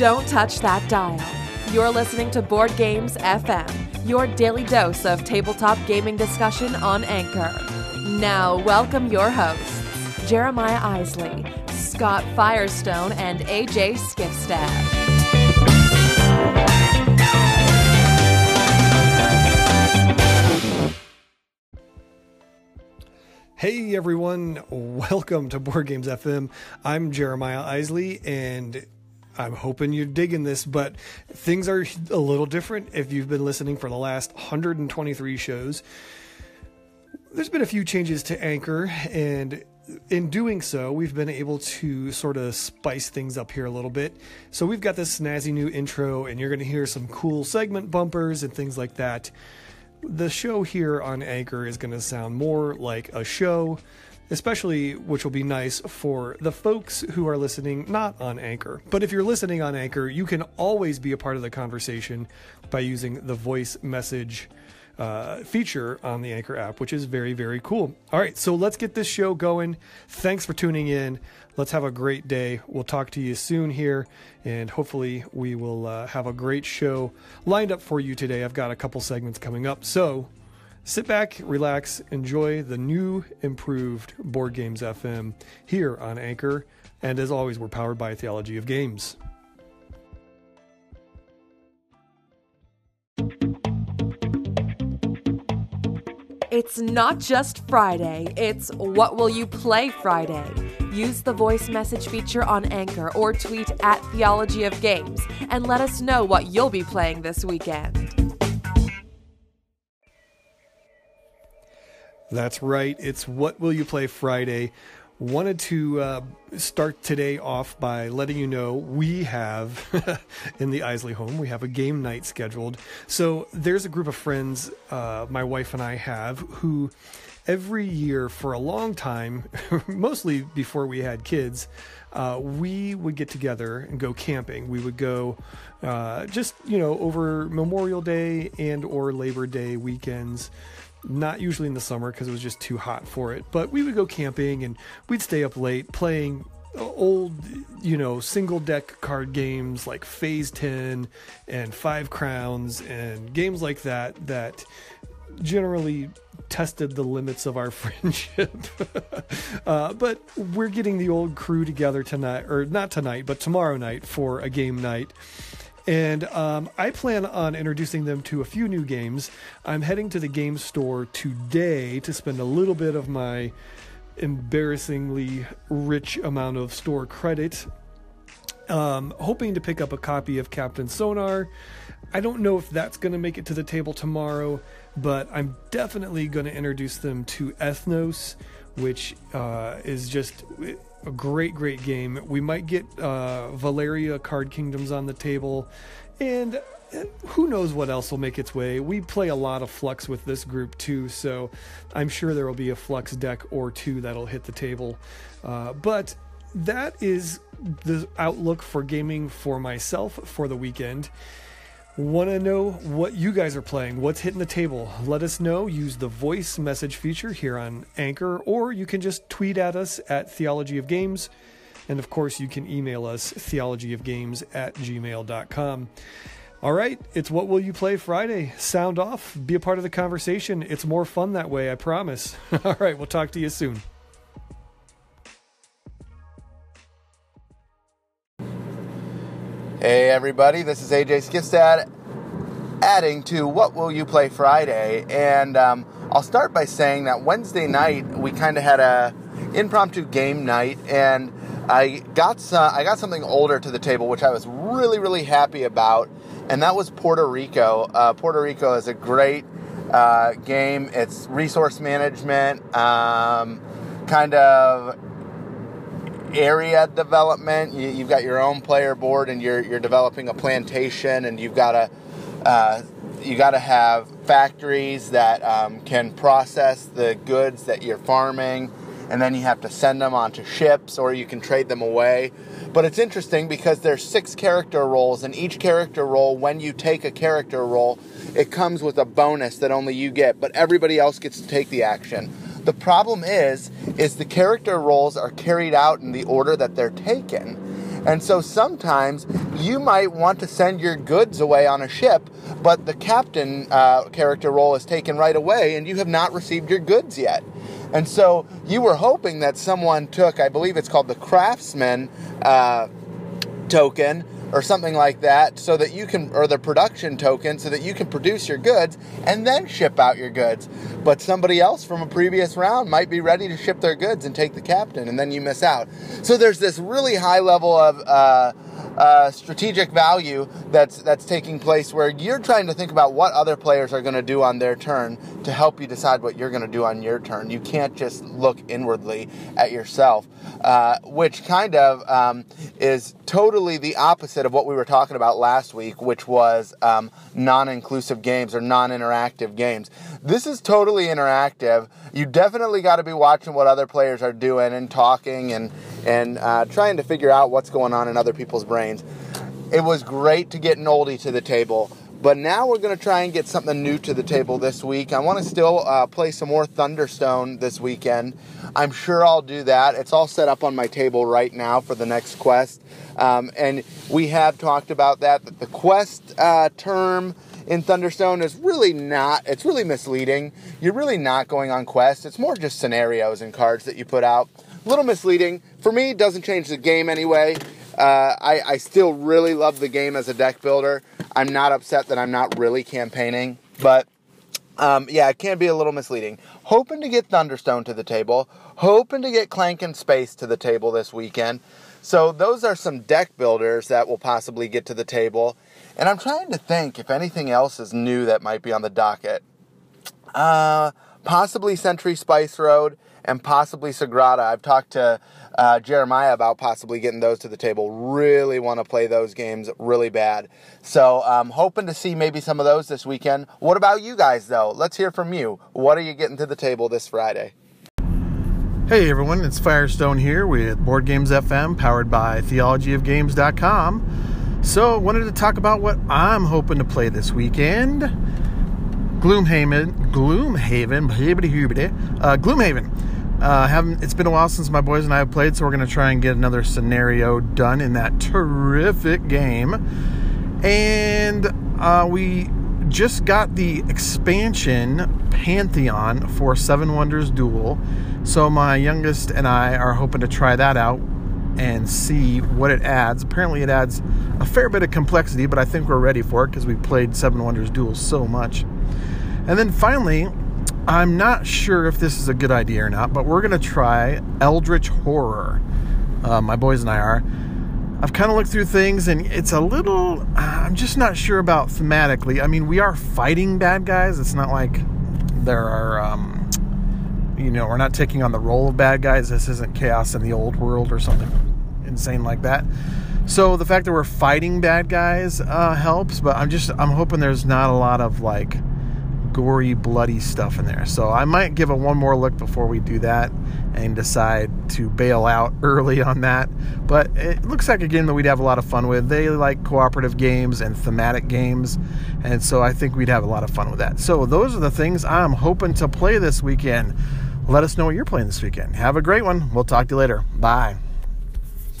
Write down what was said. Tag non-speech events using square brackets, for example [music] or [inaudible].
Don't touch that dial. You're listening to Board Games FM, your daily dose of tabletop gaming discussion on Anchor. Now, welcome your hosts, Jeremiah Isley, Scott Firestone, and AJ Skifstad. Hey everyone, welcome to Board Games FM. I'm Jeremiah Isley and I'm hoping you're digging this, but things are a little different if you've been listening for the last 123 shows. There's been a few changes to Anchor, and in doing so, we've been able to sort of spice things up here a little bit. So we've got this snazzy new intro, and you're going to hear some cool segment bumpers and things like that the show here on Anchor is going to sound more like a show, especially which will be nice for the folks who are listening not on Anchor. But if you're listening on Anchor, you can always be a part of the conversation by using the voice message uh, feature on the Anchor app, which is very, very cool. All right, so let's get this show going. Thanks for tuning in. Let's have a great day. We'll talk to you soon here, and hopefully, we will uh, have a great show lined up for you today. I've got a couple segments coming up, so sit back, relax, enjoy the new, improved Board Games FM here on Anchor. And as always, we're powered by Theology of Games. It's not just Friday, it's What Will You Play Friday. Use the voice message feature on Anchor or tweet at Theology of Games and let us know what you'll be playing this weekend. That's right. It's What Will You Play Friday wanted to uh, start today off by letting you know we have [laughs] in the Isley home we have a game night scheduled. So there's a group of friends uh, my wife and I have who every year for a long time, [laughs] mostly before we had kids, uh, we would get together and go camping. We would go uh, just you know over Memorial Day and or Labor Day weekends not usually in the summer because it was just too hot for it. But we would go camping and we'd stay up late playing old, you know, single deck card games like Phase 10 and Five Crowns and games like that that generally tested the limits of our [laughs] friendship. [laughs] uh, but we're getting the old crew together tonight, or not tonight, but tomorrow night for a game night. And um, I plan on introducing them to a few new games. I'm heading to the game store today to spend a little bit of my embarrassingly rich amount of store credit. Um, hoping to pick up a copy of Captain Sonar. I don't know if that's going to make it to the table tomorrow, but I'm definitely going to introduce them to Ethnos, which uh, is just a great, great game. We might get uh, Valeria Card Kingdoms on the table, and uh, who knows what else will make its way. We play a lot of Fluxx with this group too, so I'm sure there will be a Fluxx deck or two that'll hit the table. Uh, but that is the outlook for gaming for myself for the weekend. Want to know what you guys are playing? What's hitting the table? Let us know. Use the voice message feature here on Anchor, or you can just tweet at us at Theology of Games. And of course, you can email us theologyofgames at gmail.com. All right, it's What Will You Play Friday. Sound off, be a part of the conversation. It's more fun that way, I promise. [laughs] All right, we'll talk to you soon. Hey everybody, this is AJ Skifstad adding to What Will You Play Friday. And um, I'll start by saying that Wednesday night we kind of had a impromptu game night and I got some, I got something older to the table which I was really really happy about and that was Puerto Rico. Uh, Puerto Rico is a great uh, game. It's resource management, um, kind of area development. You, have got your own player board, and you're you're developing a plantation, and you've got to uh, you got to have factories that um, can process the goods that you're farming, and then you have to send them onto ships, or you can trade them away. But it's interesting because there's six character roles, and each character role, when you take a character role, it comes with a bonus that only you get, but everybody else gets to take the action. The problem is, is the character roles are carried out in the order that they're taken. And so sometimes you might want to send your goods away on a ship, but the captain uh, character role is taken right away and you have not received your goods yet. And so you were hoping that someone took, I believe it's called the craftsman uh, token or something like that so that you can or the production token so that you can produce your goods and then ship out your goods. But somebody else from a previous round might be ready to ship their goods and take the captain and then you miss out. So there's this really high level of uh, uh, strategic value that's that's taking place where you're trying to think about what other players are going to do on their turn to help you decide what you're going to do on your turn. You can't just look inwardly at yourself, uh, which kind of um, is totally the opposite of what we were talking about last week, which was um, non-inclusive games or non-interactive games. This is totally interactive. You definitely got to be watching what other players are doing and talking and and uh, trying to figure out what's going on in other people's brains. It was great to get an oldie to the table, but now we're going to try and get something new to the table this week. I want to still uh, play some more Thunderstone this weekend. I'm sure I'll do that. It's all set up on my table right now for the next quest. Um, and we have talked about that, that the quest uh, term in Thunderstone is really not, it's really misleading. You're really not going on quests. It's more just scenarios and cards that you put out a little misleading. For me, it doesn't change the game anyway. Uh, I, I still really love the game as a deck builder. I'm not upset that I'm not really campaigning, but um, yeah, it can be a little misleading. Hoping to get Thunderstone to the table, hoping to get Clank in Space to the table this weekend. So those are some deck builders that will possibly get to the table. And I'm trying to think if anything else is new that might be on the docket. Uh, possibly Century Spice Road and possibly Sagrada. I've talked to uh, Jeremiah about possibly getting those to the table. Really want to play those games really bad. So um, hoping to see maybe some of those this weekend. What about you guys though? Let's hear from you. What are you getting to the table this Friday? Hey everyone, it's Firestone here with Board Games FM, powered by theologyofgames.com. So, wanted to talk about what I'm hoping to play this weekend. Gloomhaven, Gloomhaven, uh, Gloomhaven. Uh, haven't, it's been a while since my boys and I have played, so we're going to try and get another scenario done in that terrific game. And uh, we just got the expansion Pantheon for Seven Wonders Duel. So my youngest and I are hoping to try that out and see what it adds. Apparently, it adds a fair bit of complexity, but I think we're ready for it because we played Seven Wonders Duel so much. And then finally, I'm not sure if this is a good idea or not, but we're going to try Eldritch Horror. Uh, my boys and I are. I've kind of looked through things and it's a little, uh, I'm just not sure about thematically. I mean, we are fighting bad guys. It's not like there are, um, you know, we're not taking on the role of bad guys. This isn't chaos in the old world or something insane like that. So the fact that we're fighting bad guys uh, helps, but I'm just, I'm hoping there's not a lot of like, gory, bloody stuff in there. So I might give it one more look before we do that and decide to bail out [laughs] early on that. But it looks like a game that we'd have a lot of fun with. They like cooperative games and thematic games, and so I think we'd have a lot of fun with that. So those are the things I'm hoping to play this weekend. Let us know what you're playing this weekend. Have a great one. We'll talk to you later. Bye.